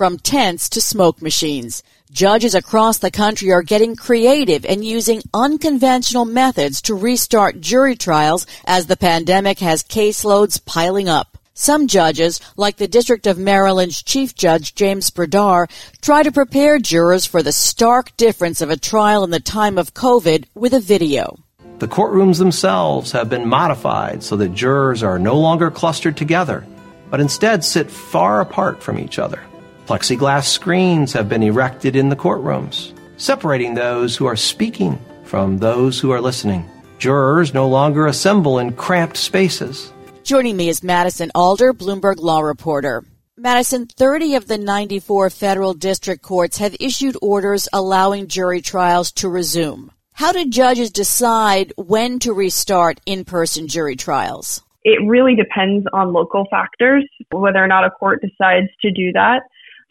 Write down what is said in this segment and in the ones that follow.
from tents to smoke machines. Judges across the country are getting creative and using unconventional methods to restart jury trials as the pandemic has caseloads piling up. Some judges, like the District of Maryland's Chief Judge James Bredar, try to prepare jurors for the stark difference of a trial in the time of COVID with a video. The courtrooms themselves have been modified so that jurors are no longer clustered together, but instead sit far apart from each other. Plexiglass screens have been erected in the courtrooms, separating those who are speaking from those who are listening. Jurors no longer assemble in cramped spaces. Joining me is Madison Alder, Bloomberg Law Reporter. Madison, 30 of the 94 federal district courts have issued orders allowing jury trials to resume. How do judges decide when to restart in-person jury trials? It really depends on local factors, whether or not a court decides to do that.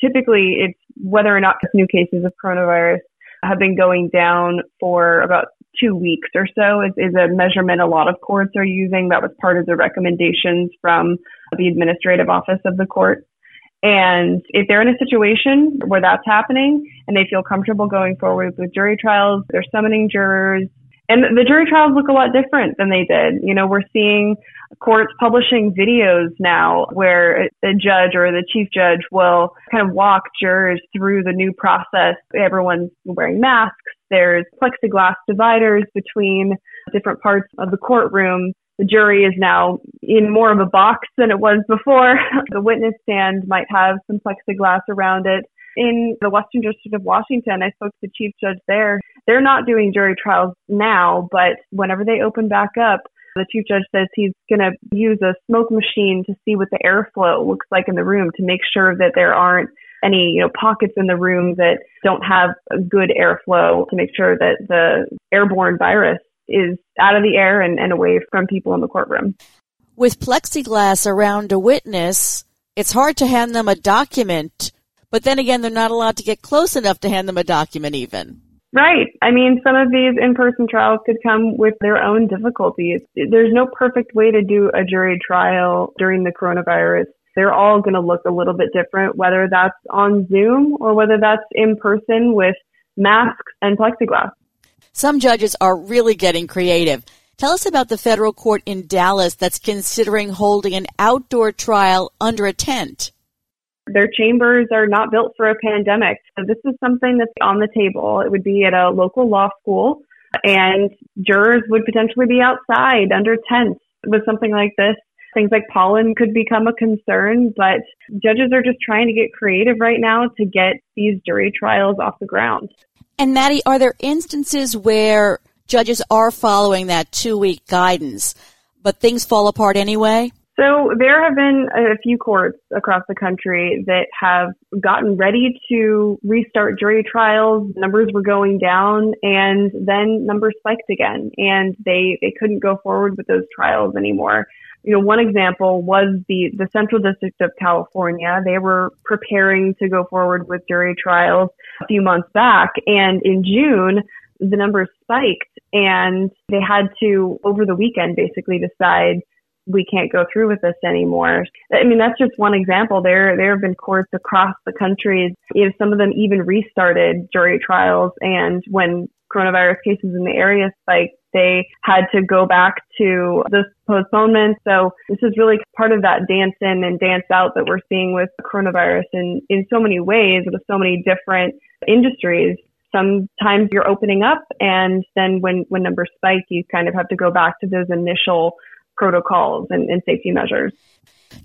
Typically, it's whether or not new cases of coronavirus have been going down for about two weeks or so is, is a measurement a lot of courts are using. That was part of the recommendations from the administrative office of the court. And if they're in a situation where that's happening and they feel comfortable going forward with jury trials, they're summoning jurors. And the jury trials look a lot different than they did. You know, we're seeing courts publishing videos now where the judge or the chief judge will kind of walk jurors through the new process. Everyone's wearing masks. There's plexiglass dividers between different parts of the courtroom. The jury is now in more of a box than it was before. the witness stand might have some plexiglass around it. In the Western District of Washington, I spoke to the chief judge there. They're not doing jury trials now, but whenever they open back up, the chief judge says he's going to use a smoke machine to see what the airflow looks like in the room to make sure that there aren't any you know pockets in the room that don't have a good airflow to make sure that the airborne virus is out of the air and, and away from people in the courtroom. With plexiglass around a witness, it's hard to hand them a document, but then again, they're not allowed to get close enough to hand them a document even. Right. I mean, some of these in-person trials could come with their own difficulties. There's no perfect way to do a jury trial during the coronavirus. They're all going to look a little bit different, whether that's on Zoom or whether that's in person with masks and plexiglass. Some judges are really getting creative. Tell us about the federal court in Dallas that's considering holding an outdoor trial under a tent. Their chambers are not built for a pandemic. So this is something that's on the table. It would be at a local law school and jurors would potentially be outside under tents with something like this. Things like pollen could become a concern, but judges are just trying to get creative right now to get these jury trials off the ground. And Maddie, are there instances where judges are following that two week guidance, but things fall apart anyway? So there have been a few courts across the country that have gotten ready to restart jury trials. Numbers were going down and then numbers spiked again and they, they couldn't go forward with those trials anymore. You know, one example was the, the Central District of California. They were preparing to go forward with jury trials a few months back and in June, the numbers spiked and they had to, over the weekend, basically decide we can't go through with this anymore. I mean, that's just one example. There, there have been courts across the country. If some of them even restarted jury trials, and when coronavirus cases in the area spiked, they had to go back to the postponement. So this is really part of that dance in and dance out that we're seeing with coronavirus in, in so many ways with so many different industries sometimes you're opening up and then when when numbers spike you kind of have to go back to those initial protocols and, and safety measures.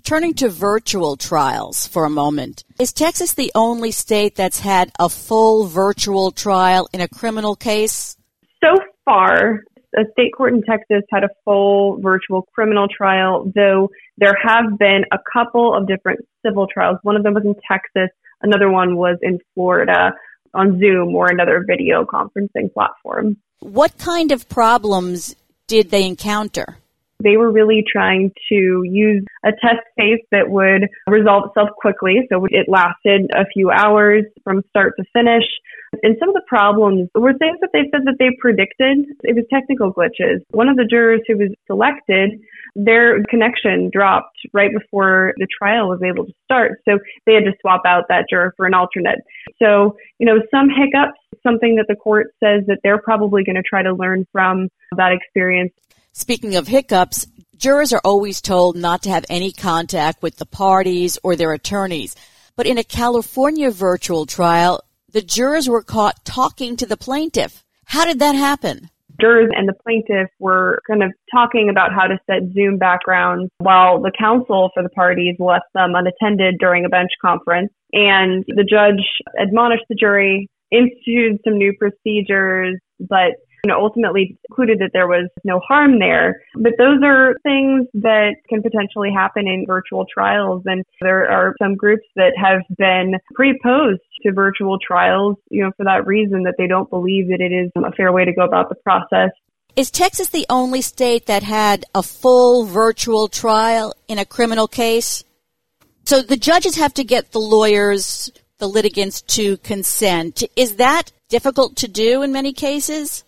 Turning to virtual trials for a moment, is Texas the only state that's had a full virtual trial in a criminal case? So far, a state court in Texas had a full virtual criminal trial, though there have been a couple of different civil trials. One of them was in Texas, another one was in Florida on Zoom or another video conferencing platform. What kind of problems did they encounter? They were really trying to use a test case that would resolve itself quickly. So it lasted a few hours from start to finish. And some of the problems were things that they said that they predicted. It was technical glitches. One of the jurors who was selected, their connection dropped right before the trial was able to start. So they had to swap out that juror for an alternate. So, you know, some hiccups, something that the court says that they're probably going to try to learn from that experience. Speaking of hiccups, jurors are always told not to have any contact with the parties or their attorneys. But in a California virtual trial, the jurors were caught talking to the plaintiff. How did that happen? Jurors and the plaintiff were kind of talking about how to set Zoom backgrounds while the counsel for the parties left them unattended during a bench conference. And the judge admonished the jury, instituted some new procedures, but you know, ultimately concluded that there was no harm there. But those are things that can potentially happen in virtual trials. And there are some groups that have been pretty opposed to virtual trials, you know, for that reason that they don't believe that it is a fair way to go about the process. Is Texas the only state that had a full virtual trial in a criminal case? So the judges have to get the lawyers, the litigants to consent. Is that difficult to do in many cases?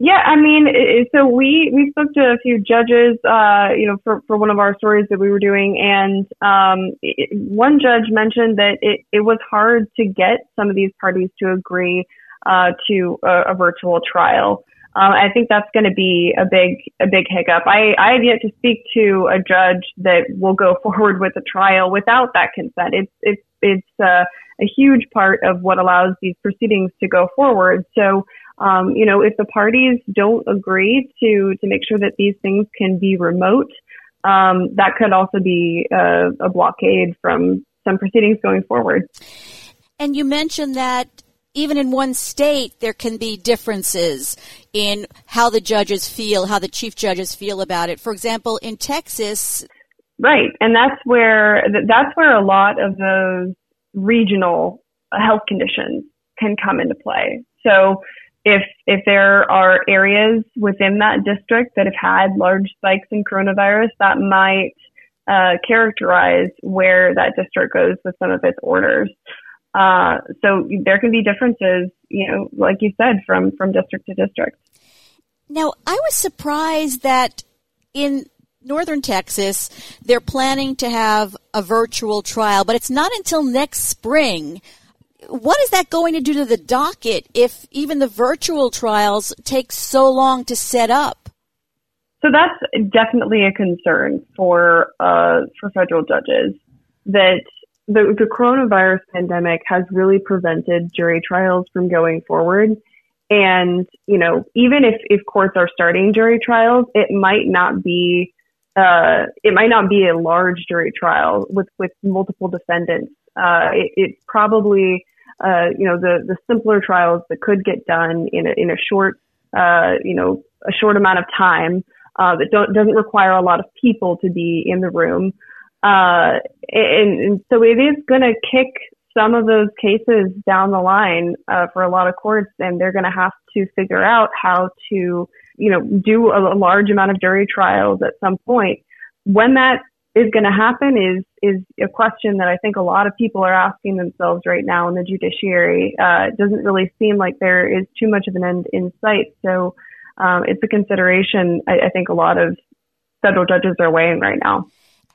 Yeah, I mean, so we we spoke to a few judges, uh, you know, for for one of our stories that we were doing, and um, it, one judge mentioned that it it was hard to get some of these parties to agree uh, to a, a virtual trial. Um, I think that's going to be a big a big hiccup. I I have yet to speak to a judge that will go forward with a trial without that consent. It's it's it's uh, a huge part of what allows these proceedings to go forward. So um, you know, if the parties don't agree to to make sure that these things can be remote, um, that could also be a, a blockade from some proceedings going forward. And you mentioned that even in one state, there can be differences in how the judges feel, how the chief judges feel about it. For example, in Texas. Right. And that's where, that's where a lot of those regional health conditions can come into play. So if if there are areas within that district that have had large spikes in coronavirus, that might uh, characterize where that district goes with some of its orders. Uh, so there can be differences, you know, like you said, from from district to district. Now, I was surprised that in northern Texas, they're planning to have a virtual trial, but it's not until next spring what is that going to do to the docket if even the virtual trials take so long to set up? So that's definitely a concern for uh, for federal judges that the, the coronavirus pandemic has really prevented jury trials from going forward. And, you know, even if, if courts are starting jury trials, it might not be, uh, it might not be a large jury trial with, with multiple defendants. Uh, it, it probably uh, you know, the, the simpler trials that could get done in a, in a short, uh, you know, a short amount of time, uh, that don't, doesn't require a lot of people to be in the room. Uh, and, and so it is going to kick some of those cases down the line, uh, for a lot of courts and they're going to have to figure out how to, you know, do a, a large amount of jury trials at some point. When that is going to happen is is a question that I think a lot of people are asking themselves right now in the judiciary. Uh, it doesn't really seem like there is too much of an end in sight. So um, it's a consideration I, I think a lot of federal judges are weighing right now.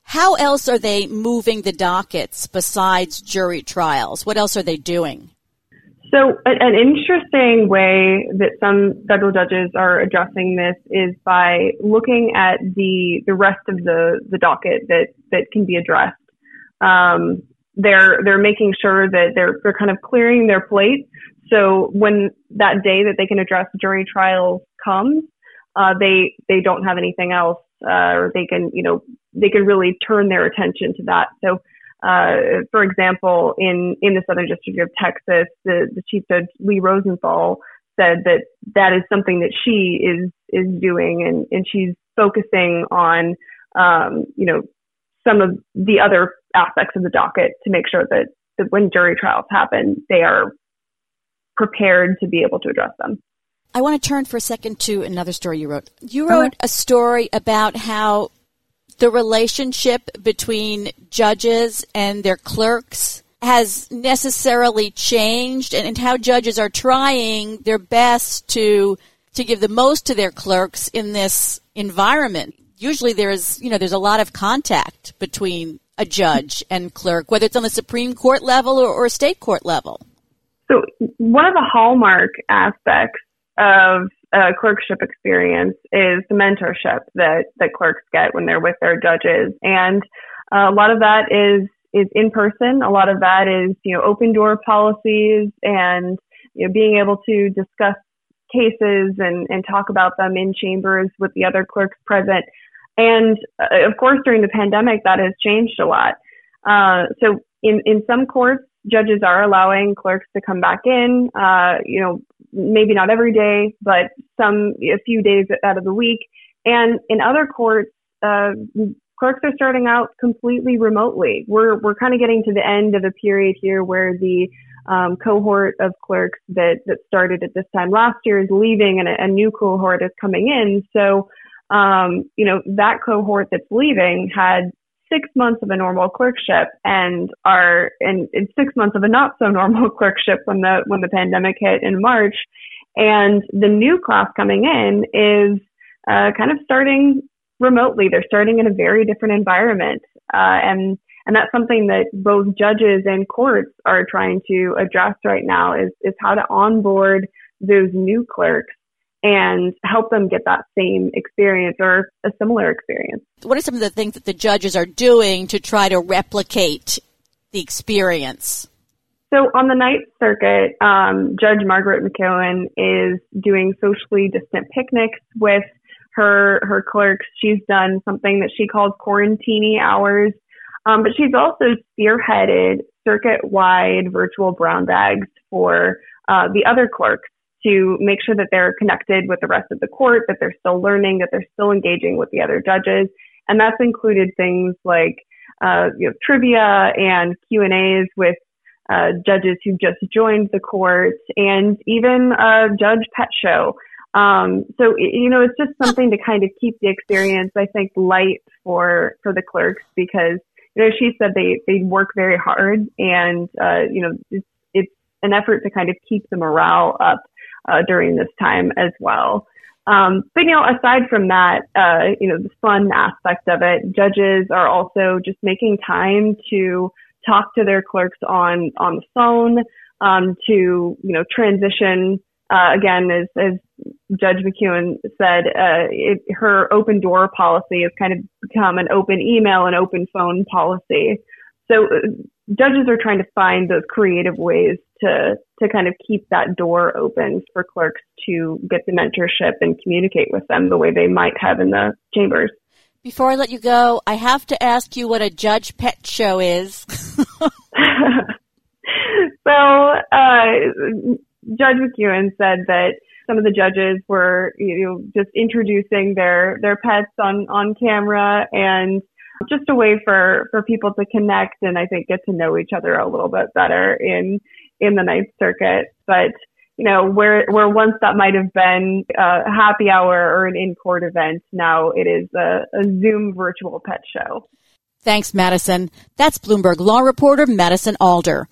How else are they moving the dockets besides jury trials? What else are they doing? So an interesting way that some federal judges are addressing this is by looking at the the rest of the the docket that that can be addressed. Um, they're they're making sure that they're they're kind of clearing their plate. So when that day that they can address jury trials comes, uh, they they don't have anything else, uh, or they can you know they can really turn their attention to that. So uh, for example, in, in the Southern District of Texas, the, the Chief Judge Lee Rosenthal said that that is something that she is, is doing and, and she's focusing on, um, you know, some of the other aspects of the docket to make sure that, that when jury trials happen, they are prepared to be able to address them. I want to turn for a second to another story you wrote. You wrote a story about how the relationship between judges and their clerks has necessarily changed and, and, how judges are trying their best to to give the most to their clerks in this environment. Usually there's you know there's a lot of contact between a judge and clerk, whether it's on the Supreme Court level or, or state court level. So one of the hallmark aspects of a clerkship experience is the mentorship that that clerks get when they're with their judges, and uh, a lot of that is is in person. A lot of that is you know open door policies and you know being able to discuss cases and and talk about them in chambers with the other clerks present. And uh, of course, during the pandemic, that has changed a lot. Uh, so in in some courts, judges are allowing clerks to come back in. Uh, you know, maybe not every day, but some a few days out of the week. And in other courts, uh, clerks are starting out completely remotely. We're we're kind of getting to the end of a period here where the um, cohort of clerks that that started at this time last year is leaving, and a, a new cohort is coming in. So, um, you know, that cohort that's leaving had six months of a normal clerkship and are in, in six months of a not so normal clerkship when the when the pandemic hit in March. And the new class coming in is uh, kind of starting remotely. They're starting in a very different environment, uh, and and that's something that both judges and courts are trying to address right now is is how to onboard those new clerks and help them get that same experience or a similar experience. What are some of the things that the judges are doing to try to replicate the experience? So on the Ninth Circuit, um, Judge Margaret McKeown is doing socially distant picnics with her her clerks. She's done something that she calls quarantini hours, um, but she's also spearheaded circuit-wide virtual brown bags for uh, the other clerks to make sure that they're connected with the rest of the court, that they're still learning, that they're still engaging with the other judges. And that's included things like, uh, you know, trivia and Q and A's with uh, judges who just joined the court and even a judge pet show. Um, so, you know, it's just something to kind of keep the experience, I think, light for, for the clerks because, you know, she said they, they work very hard and, uh, you know, it's, it's an effort to kind of keep the morale up uh, during this time as well. Um, but you know, aside from that, uh, you know, the fun aspect of it, judges are also just making time to talk to their clerks on on the phone, um, to you know, transition. Uh, again, as, as Judge McKeown said, uh, it, her open door policy has kind of become an open email and open phone policy. So uh, judges are trying to find those creative ways to to kind of keep that door open for clerks to get the mentorship and communicate with them the way they might have in the chambers. Before I let you go, I have to ask you what a judge pet show is. so, uh, Judge McKeown said that some of the judges were, you know, just introducing their their pets on on camera and just a way for for people to connect and I think get to know each other a little bit better in in the Ninth Circuit. But you know, where where once that might have been a happy hour or an in court event, now it is a, a Zoom virtual pet show. Thanks, Madison. That's Bloomberg law reporter Madison Alder.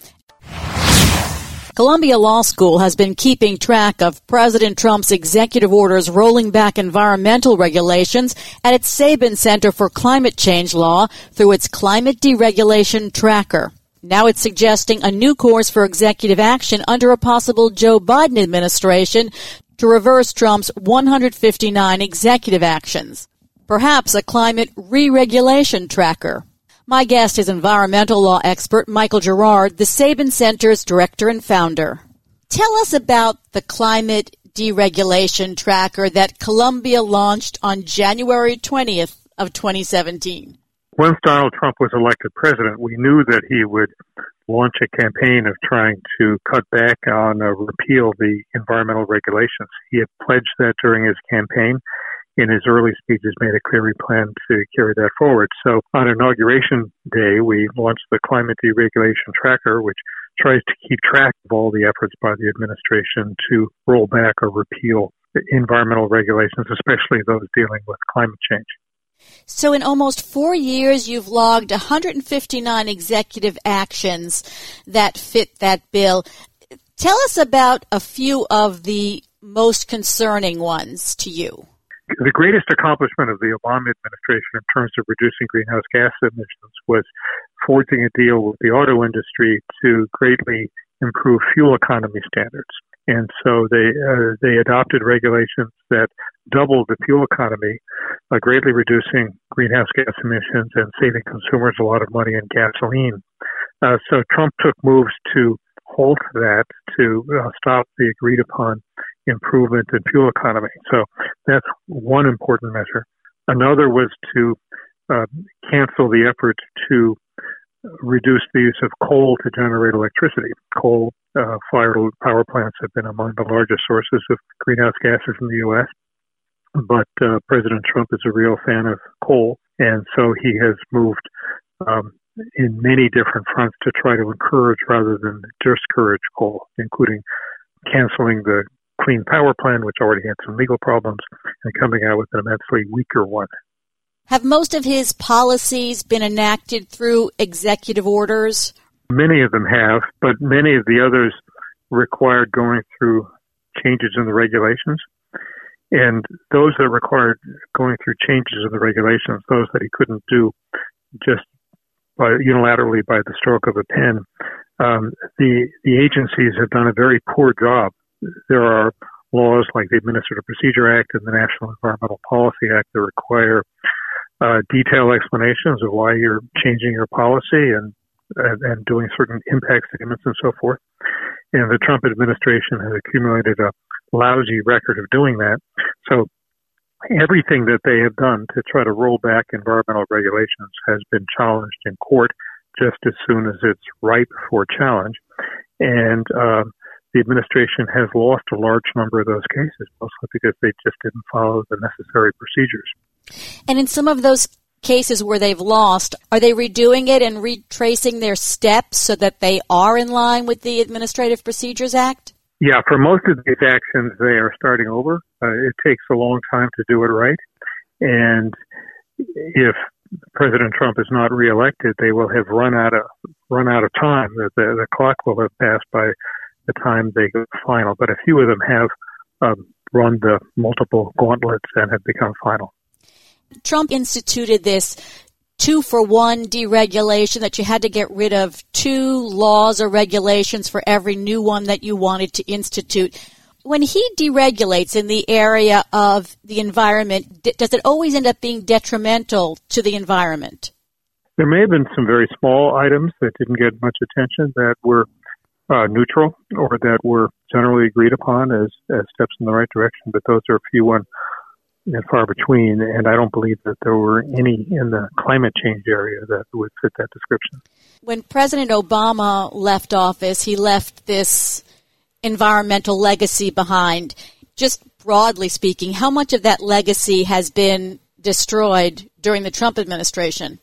Columbia Law School has been keeping track of President Trump's executive orders rolling back environmental regulations at its Sabin Center for Climate Change Law through its Climate Deregulation Tracker. Now it's suggesting a new course for executive action under a possible Joe Biden administration to reverse Trump's 159 executive actions. Perhaps a climate re-regulation tracker. My guest is environmental law expert Michael Gerrard, the Sabin Center's director and founder. Tell us about the climate deregulation tracker that Columbia launched on January 20th of 2017. Once Donald Trump was elected president, we knew that he would launch a campaign of trying to cut back on uh, repeal the environmental regulations. He had pledged that during his campaign in his early speeches made a clear plan to carry that forward. So on inauguration day, we launched the Climate Deregulation Tracker, which tries to keep track of all the efforts by the administration to roll back or repeal environmental regulations, especially those dealing with climate change. So, in almost four years, you've logged 159 executive actions that fit that bill. Tell us about a few of the most concerning ones to you. The greatest accomplishment of the Obama administration in terms of reducing greenhouse gas emissions was forging a deal with the auto industry to greatly improve fuel economy standards. And so they uh, they adopted regulations that doubled the fuel economy, uh, greatly reducing greenhouse gas emissions and saving consumers a lot of money in gasoline. Uh, so Trump took moves to halt that, to uh, stop the agreed upon improvement in fuel economy. So that's one important measure. Another was to uh, cancel the effort to reduce the use of coal to generate electricity. Coal uh, fired power plants have been among the largest sources of greenhouse gases in the U.S. But uh, President Trump is a real fan of coal, and so he has moved um, in many different fronts to try to encourage rather than discourage coal, including canceling the Clean Power Plan, which already had some legal problems, and coming out with an immensely weaker one. Have most of his policies been enacted through executive orders? Many of them have, but many of the others required going through changes in the regulations. And those that required going through changes in the regulations, those that he couldn't do just by unilaterally by the stroke of a pen, um, the the agencies have done a very poor job. There are laws like the Administrative Procedure Act and the National Environmental Policy Act that require uh, detailed explanations of why you're changing your policy and, and, and doing certain impact statements and so forth. And the Trump administration has accumulated a lousy record of doing that. So everything that they have done to try to roll back environmental regulations has been challenged in court just as soon as it's ripe for challenge. And uh, the administration has lost a large number of those cases, mostly because they just didn't follow the necessary procedures. And in some of those cases where they've lost, are they redoing it and retracing their steps so that they are in line with the Administrative Procedures Act? Yeah, for most of these actions, they are starting over. Uh, it takes a long time to do it right. And if President Trump is not reelected, they will have run out of run out of time. The, the, the clock will have passed by the time they go final. But a few of them have um, run the multiple gauntlets and have become final. Trump instituted this two for one deregulation that you had to get rid of two laws or regulations for every new one that you wanted to institute. When he deregulates in the area of the environment, does it always end up being detrimental to the environment? There may have been some very small items that didn't get much attention that were uh, neutral or that were generally agreed upon as, as steps in the right direction, but those are a few and and far between, and I don't believe that there were any in the climate change area that would fit that description. When President Obama left office, he left this environmental legacy behind. Just broadly speaking, how much of that legacy has been destroyed during the Trump administration?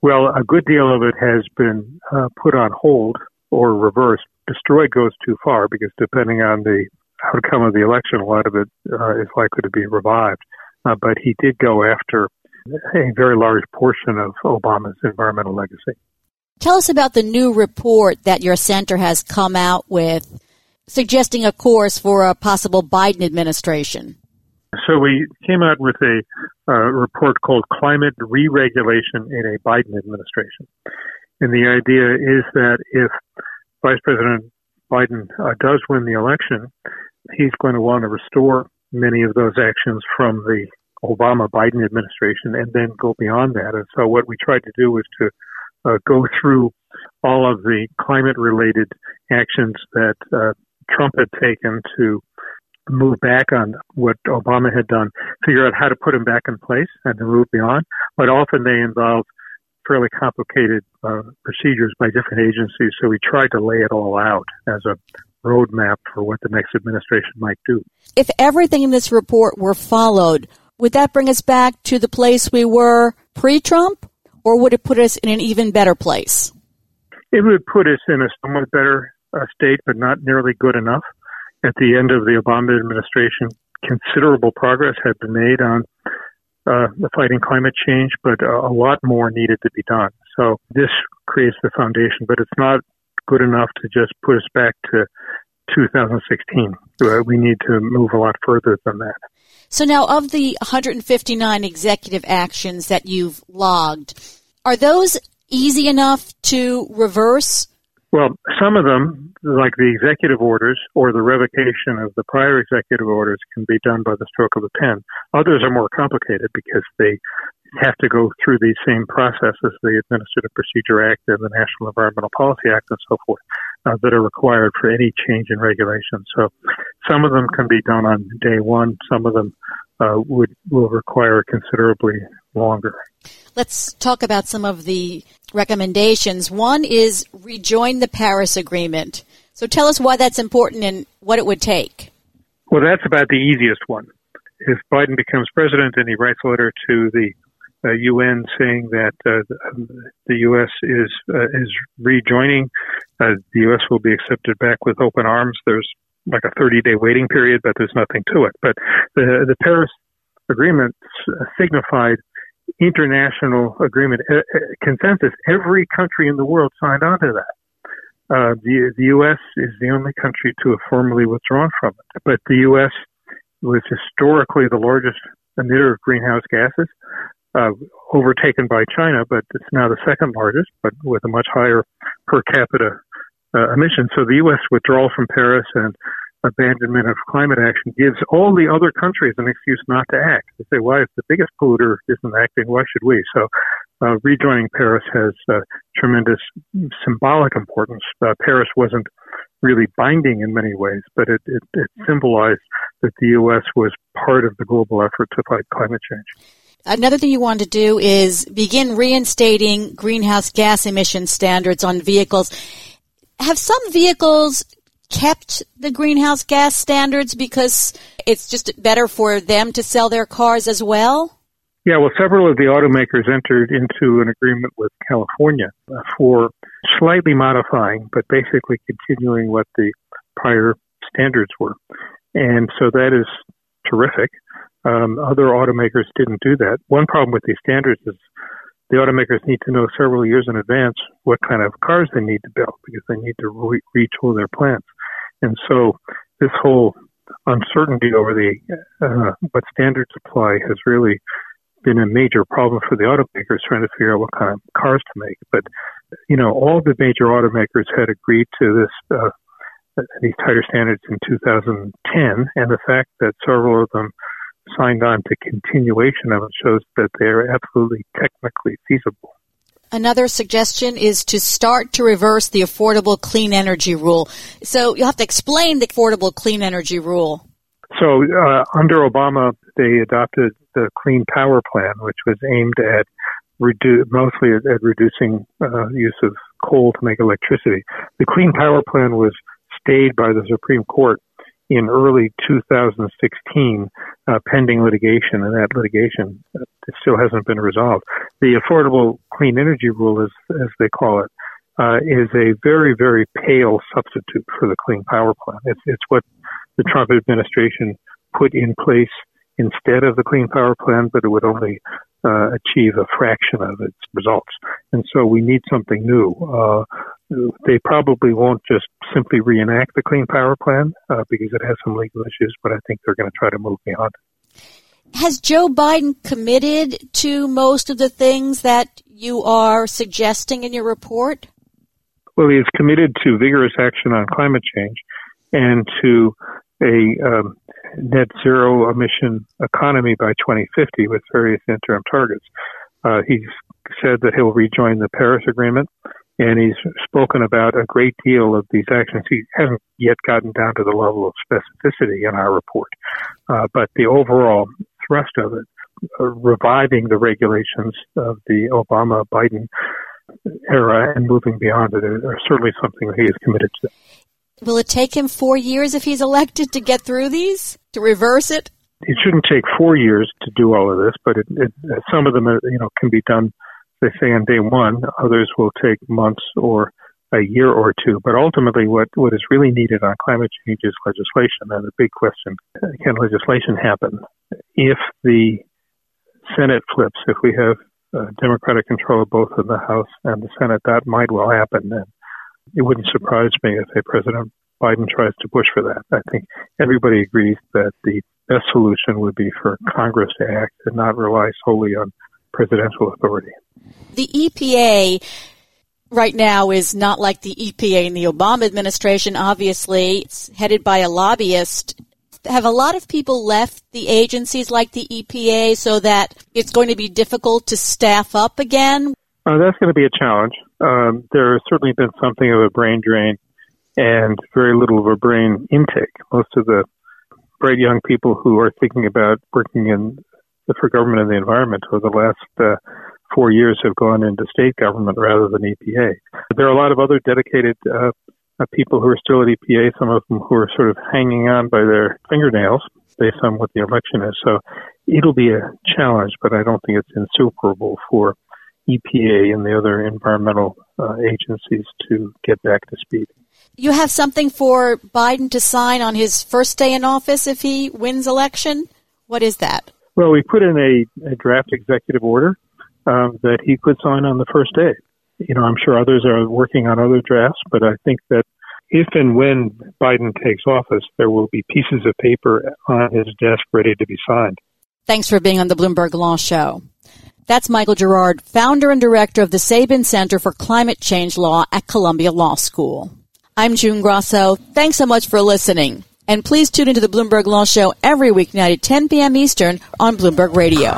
Well, a good deal of it has been uh, put on hold or reversed. Destroyed goes too far because depending on the outcome of the election, a lot of it uh, is likely to be revived. Uh, but he did go after a very large portion of Obama's environmental legacy. Tell us about the new report that your center has come out with suggesting a course for a possible Biden administration. So we came out with a uh, report called Climate Re-Regulation in a Biden Administration. And the idea is that if Vice President Biden uh, does win the election, he's going to want to restore many of those actions from the Obama Biden administration and then go beyond that. And so what we tried to do was to uh, go through all of the climate related actions that uh, Trump had taken to move back on what Obama had done, figure out how to put them back in place and to move beyond. But often they involve fairly complicated uh, procedures by different agencies. So we tried to lay it all out as a roadmap for what the next administration might do. If everything in this report were followed, would that bring us back to the place we were pre Trump, or would it put us in an even better place? it would put us in a somewhat better uh, state, but not nearly good enough. At the end of the Obama administration, considerable progress had been made on uh, the fighting climate change, but a lot more needed to be done. So this creates the foundation, but it's not good enough to just put us back to 2016. Uh, we need to move a lot further than that. So now, of the 159 executive actions that you've logged, are those easy enough to reverse? Well, some of them, like the executive orders or the revocation of the prior executive orders, can be done by the stroke of a pen. Others are more complicated because they have to go through these same processes, the Administrative Procedure Act and the National Environmental Policy Act and so forth, uh, that are required for any change in regulation. So some of them can be done on day one. Some of them uh, would will require considerably longer. Let's talk about some of the recommendations. One is rejoin the Paris Agreement. So tell us why that's important and what it would take. Well, that's about the easiest one. If Biden becomes president and he writes a letter to the UN saying that uh, the U.S. is uh, is rejoining, uh, the U.S. will be accepted back with open arms. There's like a 30 day waiting period, but there's nothing to it. But the the Paris Agreement signified international agreement uh, uh, consensus. Every country in the world signed on to that. Uh, the the U.S. is the only country to have formally withdrawn from it, but the U.S. was historically the largest emitter of greenhouse gases, uh, overtaken by China, but it's now the second largest, but with a much higher per capita uh, emission. So the U.S. withdrawal from Paris and abandonment of climate action gives all the other countries an excuse not to act. They say, "Why, if the biggest polluter isn't acting, why should we?" So, uh, rejoining Paris has uh, tremendous symbolic importance. Uh, Paris wasn't really binding in many ways, but it, it, it symbolized that the U.S. was part of the global effort to fight climate change. Another thing you want to do is begin reinstating greenhouse gas emission standards on vehicles. Have some vehicles kept the greenhouse gas standards because it's just better for them to sell their cars as well? Yeah, well, several of the automakers entered into an agreement with California uh, for slightly modifying, but basically continuing what the prior standards were. And so that is terrific. Um, other automakers didn't do that. One problem with these standards is the automakers need to know several years in advance what kind of cars they need to build because they need to re- retool their plants. And so this whole uncertainty over the uh, what standards apply has really been a major problem for the automakers trying to figure out what kind of cars to make. But you know, all the major automakers had agreed to this uh, these tighter standards in 2010, and the fact that several of them signed on to continuation of it shows that they're absolutely technically feasible. Another suggestion is to start to reverse the Affordable Clean Energy Rule. So you'll have to explain the Affordable Clean Energy Rule. So uh, under Obama, they adopted the Clean Power Plan, which was aimed at redu- mostly at, at reducing uh, use of coal to make electricity. The Clean Power Plan was stayed by the Supreme Court in early 2016 uh, pending litigation, and that litigation uh, still hasn't been resolved. The Affordable Clean Energy Rule, as, as they call it, uh, is a very, very pale substitute for the Clean Power Plan. It's, it's what the Trump administration put in place instead of the Clean Power Plan, but it would only uh, achieve a fraction of its results. And so we need something new. Uh, they probably won't just simply reenact the Clean Power Plan uh, because it has some legal issues, but I think they're going to try to move beyond it. Has Joe Biden committed to most of the things that you are suggesting in your report? Well, he is committed to vigorous action on climate change and to a um, net zero emission economy by 2050 with various interim targets. Uh, he's said that he'll rejoin the Paris Agreement and he's spoken about a great deal of these actions. He hasn't yet gotten down to the level of specificity in our report, uh, but the overall thrust of it, uh, reviving the regulations of the Obama Biden era and moving beyond it, are certainly something that he is committed to. Will it take him four years if he's elected to get through these to reverse it? It shouldn't take four years to do all of this, but it, it, some of them, are, you know, can be done they say on day one. Others will take months or a year or two. But ultimately, what, what is really needed on climate change is legislation. And the big question, can legislation happen? If the Senate flips, if we have uh, Democratic control of both in the House and the Senate, that might well happen. And it wouldn't surprise me if a President Biden tries to push for that. I think everybody agrees that the best solution would be for Congress to act and not rely solely on presidential authority. The EPA right now is not like the EPA in the Obama administration. Obviously, it's headed by a lobbyist. Have a lot of people left the agencies like the EPA so that it's going to be difficult to staff up again? Uh, that's going to be a challenge. Um, there has certainly been something of a brain drain and very little of a brain intake. Most of the bright young people who are thinking about working in the for government and the environment over the last uh, four years have gone into state government rather than EPA. There are a lot of other dedicated uh, uh people who are still at EPA, some of them who are sort of hanging on by their fingernails based on what the election is. So it'll be a challenge, but I don't think it's insuperable for EPA and the other environmental uh, agencies to get back to speed. You have something for Biden to sign on his first day in office if he wins election? What is that? Well, we put in a, a draft executive order um, that he could sign on the first day. You know, I'm sure others are working on other drafts, but I think that if and when Biden takes office, there will be pieces of paper on his desk ready to be signed. Thanks for being on the Bloomberg Law Show. That's Michael Gerrard, founder and director of the Sabin Center for Climate Change Law at Columbia Law School. I'm June Grasso. Thanks so much for listening. And please tune into the Bloomberg Law Show every weeknight at 10 p.m. Eastern on Bloomberg Radio.